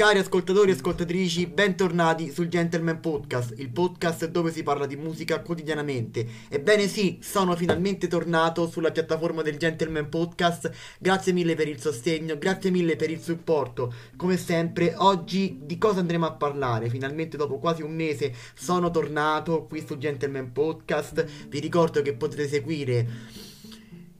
Cari ascoltatori e ascoltatrici, bentornati sul Gentleman Podcast, il podcast dove si parla di musica quotidianamente. Ebbene sì, sono finalmente tornato sulla piattaforma del Gentleman Podcast. Grazie mille per il sostegno, grazie mille per il supporto. Come sempre, oggi di cosa andremo a parlare? Finalmente dopo quasi un mese sono tornato qui sul Gentleman Podcast. Vi ricordo che potete seguire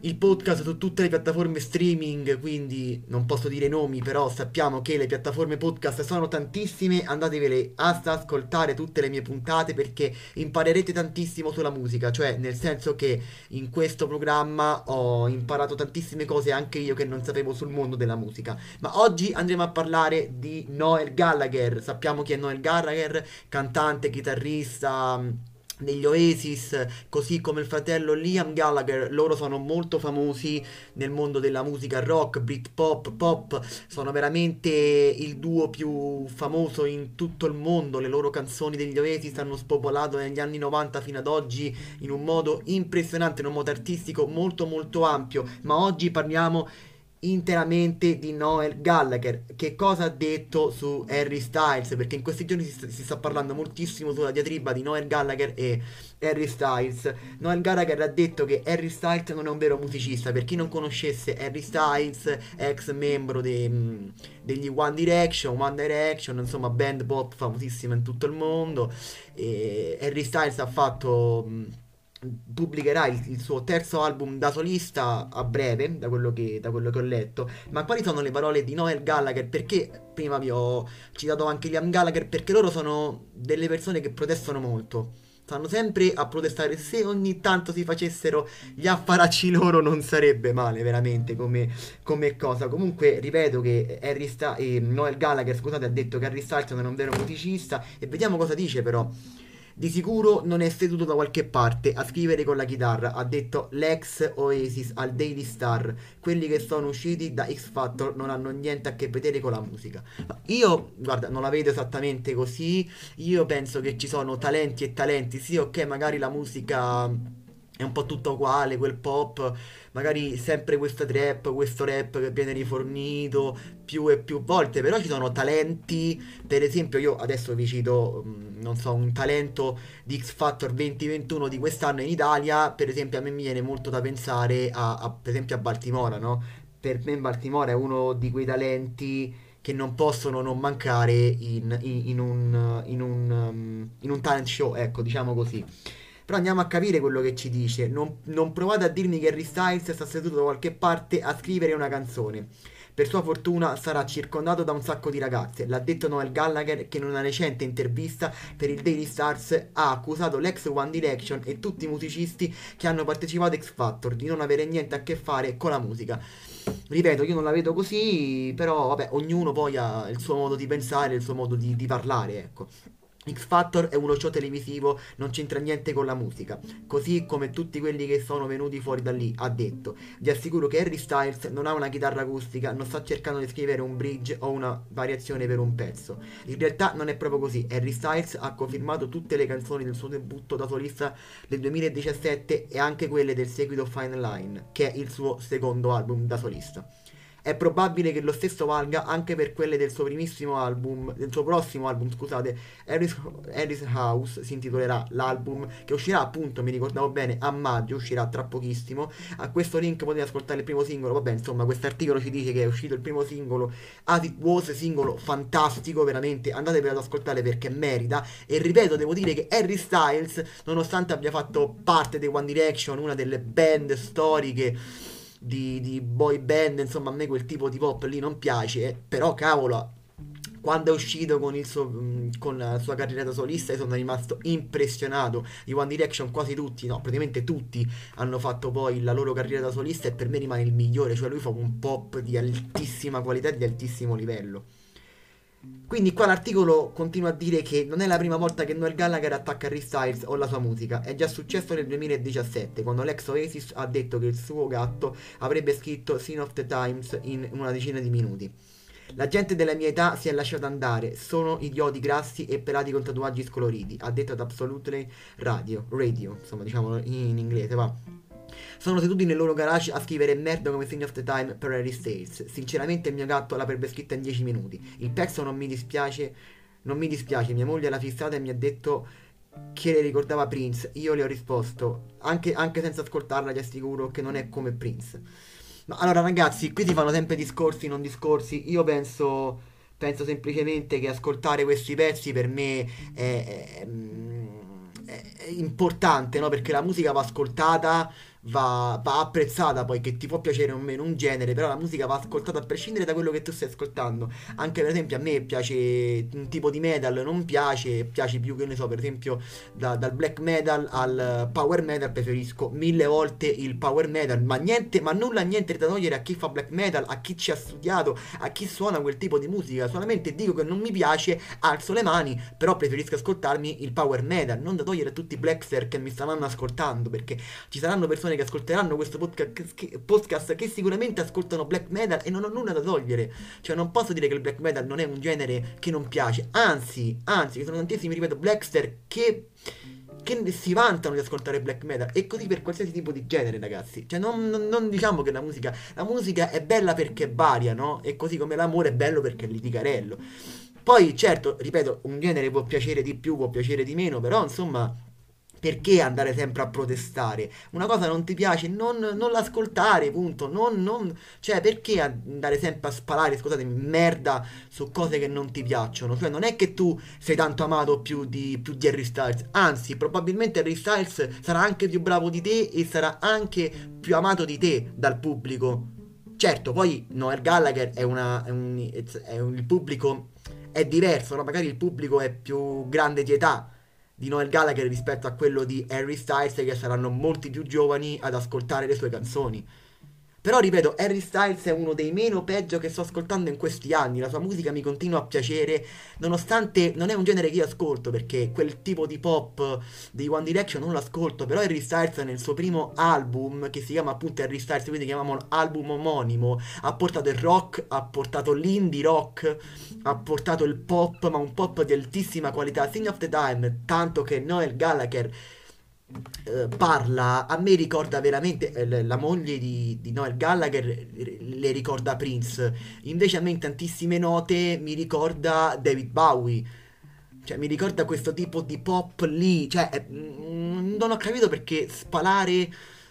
il podcast su tutte le piattaforme streaming, quindi non posso dire nomi, però sappiamo che le piattaforme podcast sono tantissime, andatevele ad ascoltare tutte le mie puntate perché imparerete tantissimo sulla musica, cioè nel senso che in questo programma ho imparato tantissime cose anche io che non sapevo sul mondo della musica. Ma oggi andremo a parlare di Noel Gallagher, sappiamo chi è Noel Gallagher, cantante, chitarrista degli Oasis, così come il fratello Liam Gallagher, loro sono molto famosi nel mondo della musica rock, Britpop, pop, sono veramente il duo più famoso in tutto il mondo, le loro canzoni degli Oasis hanno spopolato negli anni 90 fino ad oggi in un modo impressionante, in un modo artistico molto molto ampio, ma oggi parliamo interamente di Noel Gallagher. Che cosa ha detto su Harry Styles? Perché in questi giorni si sta, si sta, parlando moltissimo sulla diatriba di Noel Gallagher e Harry Styles. Noel Gallagher ha detto che Harry Styles non è un vero musicista. Per chi non conoscesse Harry Styles, ex membro de, degli One Direction, One Direction, insomma, band pop famosissima in tutto il mondo. E Harry Styles ha fatto pubblicherà il, il, suo terzo album da solista a breve, da quello, che, da quello, che, ho letto. Ma quali sono le parole di Noel Gallagher? Perché prima vi ho citato anche Liam Gallagher? Perché loro sono delle persone che protestano molto. Stanno sempre a protestare. Se ogni tanto si facessero gli affaracci loro, non sarebbe male, veramente come, come cosa. Comunque, ripeto che Harry Sta- eh, Noel Gallagher, scusate, ha detto che Harry Styles non è un vero musicista. E vediamo cosa dice, però. Di sicuro non è seduto da qualche parte a scrivere con la chitarra, ha detto l'ex Oasis al Daily Star. Quelli che sono usciti da X Factor non hanno niente a che vedere con la musica. Io, guarda, non la vedo esattamente così. Io penso che ci sono talenti e talenti. Sì, ok, magari la musica è un po' tutto uguale, quel pop, magari sempre questo trap, questo rap che viene rifornito più e più volte, però ci sono talenti, per esempio io adesso vi cito, mm, non so, un talento di X Factor 2021 di quest'anno in Italia, per esempio a me mi viene molto da pensare a, a per esempio a Baltimora, no? Per me Baltimora è uno di quei talenti che non possono non mancare in, in, in, un, in, un, um, in un talent show, ecco, diciamo così. Però andiamo a capire quello che ci dice. Non, non provate a dirmi che Harry Styles sta seduto da qualche parte a scrivere una canzone. Per sua fortuna sarà circondato da un sacco di ragazze. L'ha detto Noel Gallagher che in una recente intervista per il Daily Stars ha accusato l'ex One Direction e tutti i musicisti che hanno partecipato a X Factor di non avere niente a che fare con la musica. Ripeto, io non la vedo così, però vabbè, ognuno poi ha il suo modo di pensare, il suo modo di, di parlare, ecco. X Factor è uno show televisivo, non c'entra niente con la musica, così come tutti quelli che sono venuti fuori da lì, ha detto. Vi assicuro che Harry Styles non ha una chitarra acustica, non sta cercando di scrivere un bridge o una variazione per un pezzo. In realtà non è proprio così, Harry Styles ha confermato tutte le canzoni del suo debutto da solista del 2017 e anche quelle del seguito Fine Line, che è il suo secondo album da solista. È probabile che lo stesso valga anche per quelle del suo primissimo album, del suo prossimo album, scusate, Harris, Harris House si intitolerà l'album che uscirà appunto, mi ricordavo bene, a maggio, uscirà tra pochissimo. A questo link potete ascoltare il primo singolo, vabbè insomma questo articolo ci dice che è uscito il primo singolo, As It Was, singolo fantastico, veramente andatevelo ad ascoltare perché merita. E ripeto, devo dire che Harry Styles, nonostante abbia fatto parte dei One Direction, una delle band storiche di, di boy band, insomma a me quel tipo di pop lì non piace, però cavolo, quando è uscito con, suo, mm, con, la sua carriera da solista io sono rimasto impressionato. I One Direction quasi tutti no praticamente tutti hanno fatto poi la loro carriera da solista e per me rimane il migliore cioè lui fa un pop di altissima qualità e di altissimo livello quindi qua l'articolo continua a dire che non è la prima volta che Noel Gallagher attacca Harry Styles o la sua musica, è già successo nel 2017 quando l'ex Oasis ha detto che il suo gatto avrebbe scritto Scene of the Times in una decina di minuti. La gente della mia età si è lasciata andare, sono idioti grassi e pelati con tatuaggi scoloriti, ha detto ad Absolutely Radio, Radio, insomma diciamo in inglese, va. Sono seduti nel loro garage a scrivere merda come Thing of the Time per Harry Styles. Sinceramente il mio gatto l'avrebbe scritta in 10 minuti. Il pezzo non mi dispiace, non mi dispiace, mia moglie l'ha fissata e mi ha detto che le ricordava Prince. Io le ho risposto, anche, anche senza ascoltarla, gli assicuro che non è come Prince. Ma allora ragazzi, qui si fanno sempre discorsi, non discorsi. Io penso, penso semplicemente che ascoltare questi pezzi per me è, è, è importante, no? Perché la musica va ascoltata va, va, apprezzata poi che ti può piacere o meno un genere, però la musica va ascoltata a prescindere da quello che tu stai ascoltando. Anche per esempio a me piace un tipo di metal, non piace, piace più che ne so, per esempio da, dal black metal al power metal preferisco mille volte il power metal, ma niente, ma nulla niente da togliere a chi fa black metal, a chi ci ha studiato, a chi suona quel tipo di musica, solamente dico che non mi piace, alzo le mani, però preferisco ascoltarmi il power metal, non da togliere a tutti i blackster che mi stanno ascoltando, perché ci saranno persone persone che ascolteranno questo podcast che, sicuramente ascoltano black metal e non ho nulla da togliere. Cioè, non posso dire che il black metal non è un genere che non piace. Anzi, anzi, ci sono tantissimi, ripeto, blackster che che si vantano di ascoltare black metal e così per qualsiasi tipo di genere ragazzi cioè non, non, non, diciamo che la musica la musica è bella perché varia no? e così come l'amore è bello perché è litigarello poi certo ripeto un genere può piacere di più può piacere di meno però insomma perché andare sempre a protestare? Una cosa non ti piace, non, non l'ascoltare, punto. Non, non, cioè, perché andare sempre a spalare, scusatemi, merda su cose che non ti piacciono? Cioè, non è che tu sei tanto amato più di, più di Harry Styles. Anzi, probabilmente Harry Styles sarà anche più bravo di te e sarà anche più amato di te dal pubblico. Certo, poi Noel Gallagher è una. È un, è un, il pubblico è diverso, no? Magari il pubblico è più grande di età di Noel Gallagher rispetto a quello di Harry Styles che saranno molti più giovani ad ascoltare le sue canzoni. Però ripeto, Harry Styles è uno dei meno peggio che sto ascoltando in questi anni. La sua musica mi continua a piacere, nonostante non è un genere che io ascolto, perché quel tipo di pop di One Direction non l'ascolto. Però Harry Styles nel suo primo album, che si chiama appunto Harry Styles, quindi chiamiamolo album omonimo, ha portato il rock, ha portato l'indie rock, ha portato il pop, ma un pop di altissima qualità. Thing of the Time, tanto che Noel Gallagher eh, parla, a me ricorda veramente eh, la moglie di, di, Noel Gallagher, le ricorda Prince, invece a me in tantissime note mi ricorda David Bowie. Cioè, mi ricorda questo tipo di pop lì. Cioè, eh, non ho capito perché spalare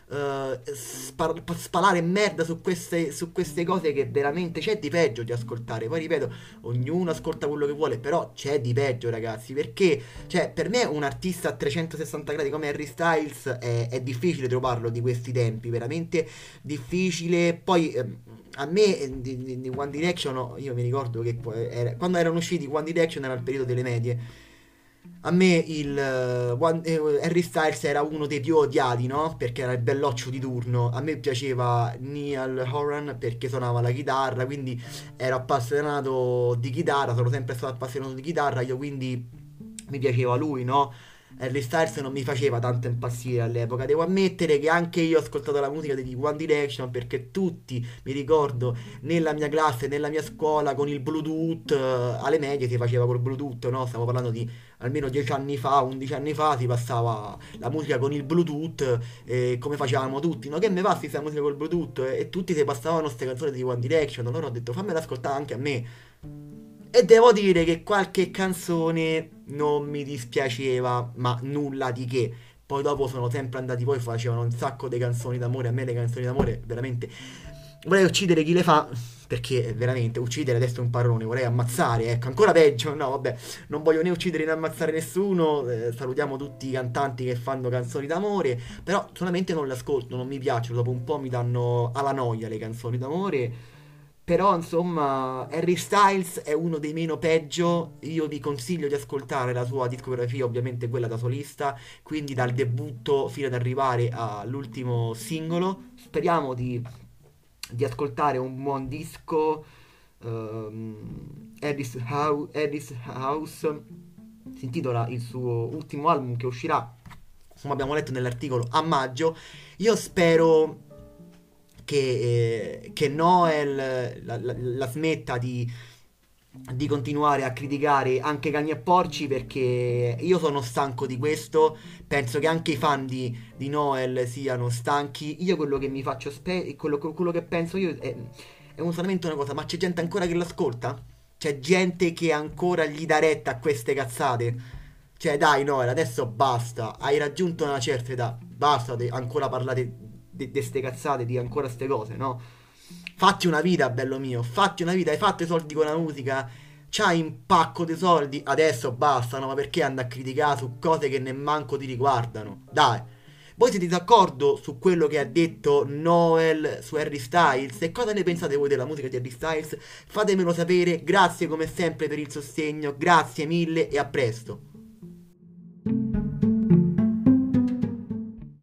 uh, spar- spalare merda su queste, su queste cose che veramente c'è di peggio di ascoltare. Poi ripeto, ognuno ascolta quello che vuole, però c'è di peggio, ragazzi. Perché, cioè, per me un artista a 360 gradi come Harry Styles è, è difficile trovarlo di questi tempi, veramente difficile. Poi. Ehm, a me eh, di, di, di, One Direction, io mi ricordo che era, quando erano usciti One Direction era il periodo delle medie a me il uh, One, uh, Harry Styles era uno dei più odiati, no? Perché era il belloccio di turno. A me piaceva Neil Horan perché suonava la chitarra, quindi ero appassionato di chitarra, sono sempre stato appassionato di chitarra, io quindi mi piaceva lui, no? Harry Styles non mi faceva tanto impazzire all'epoca. Devo ammettere che anche io ho ascoltato la musica di One Direction perché tutti, mi ricordo, nella mia classe, nella mia scuola con il Bluetooth, eh, alle medie si faceva col Bluetooth, no? Stiamo parlando di almeno 10 anni fa, 11 anni fa, si passava la musica con il Bluetooth, eh, come facevamo tutti, no? Che me passi questa musica col Bluetooth? E, e tutti si passavano queste canzoni di One Direction. Allora ho detto fammela ascoltare anche a me. E devo dire che qualche canzone non mi dispiaceva, ma nulla di che. Poi dopo sono sempre andati poi, facevano un sacco di canzoni d'amore. A me le canzoni d'amore veramente... Vorrei uccidere chi le fa, perché veramente uccidere adesso è un parolone, vorrei ammazzare, ecco, ancora peggio, no vabbè, non voglio né uccidere né ammazzare nessuno, eh, salutiamo tutti i cantanti che fanno canzoni d'amore, però solamente non le ascolto, non mi piacciono, dopo un po' mi danno alla noia le canzoni d'amore però insomma Harry Styles è uno dei meno peggio, io vi consiglio di ascoltare la sua discografia, ovviamente quella da solista, quindi dal debutto fino ad arrivare all'ultimo singolo. Speriamo di, di ascoltare un buon disco. Um, Harris, House, House si intitola il suo ultimo album che uscirà, come abbiamo letto nell'articolo, a maggio. Io spero che, eh, che Noel la, la, la, smetta di, di continuare a criticare anche cani e porci perché io sono stanco di questo. Penso che anche i fan di, di Noel siano stanchi. Io quello che mi faccio spe- quello, quello che penso io è, è un solamente una cosa, ma c'è gente ancora che l'ascolta? C'è gente che ancora gli dà retta a queste cazzate. Cioè, dai, Noel, adesso basta. Hai raggiunto una certa età. Basta, ancora parlate di queste cazzate, di ancora queste cose, no? Fatti una vita, bello mio. Fatti una vita. Hai fatto i soldi con la musica. C'hai un pacco di soldi. Adesso basta, no? Ma perché andare a criticare su cose che nemmanco ti riguardano? Dai. Voi siete d'accordo su quello che ha detto Noel su Harry Styles? E cosa ne pensate voi della musica di Harry Styles? Fatemelo sapere. Grazie come sempre per il sostegno. Grazie mille e a presto.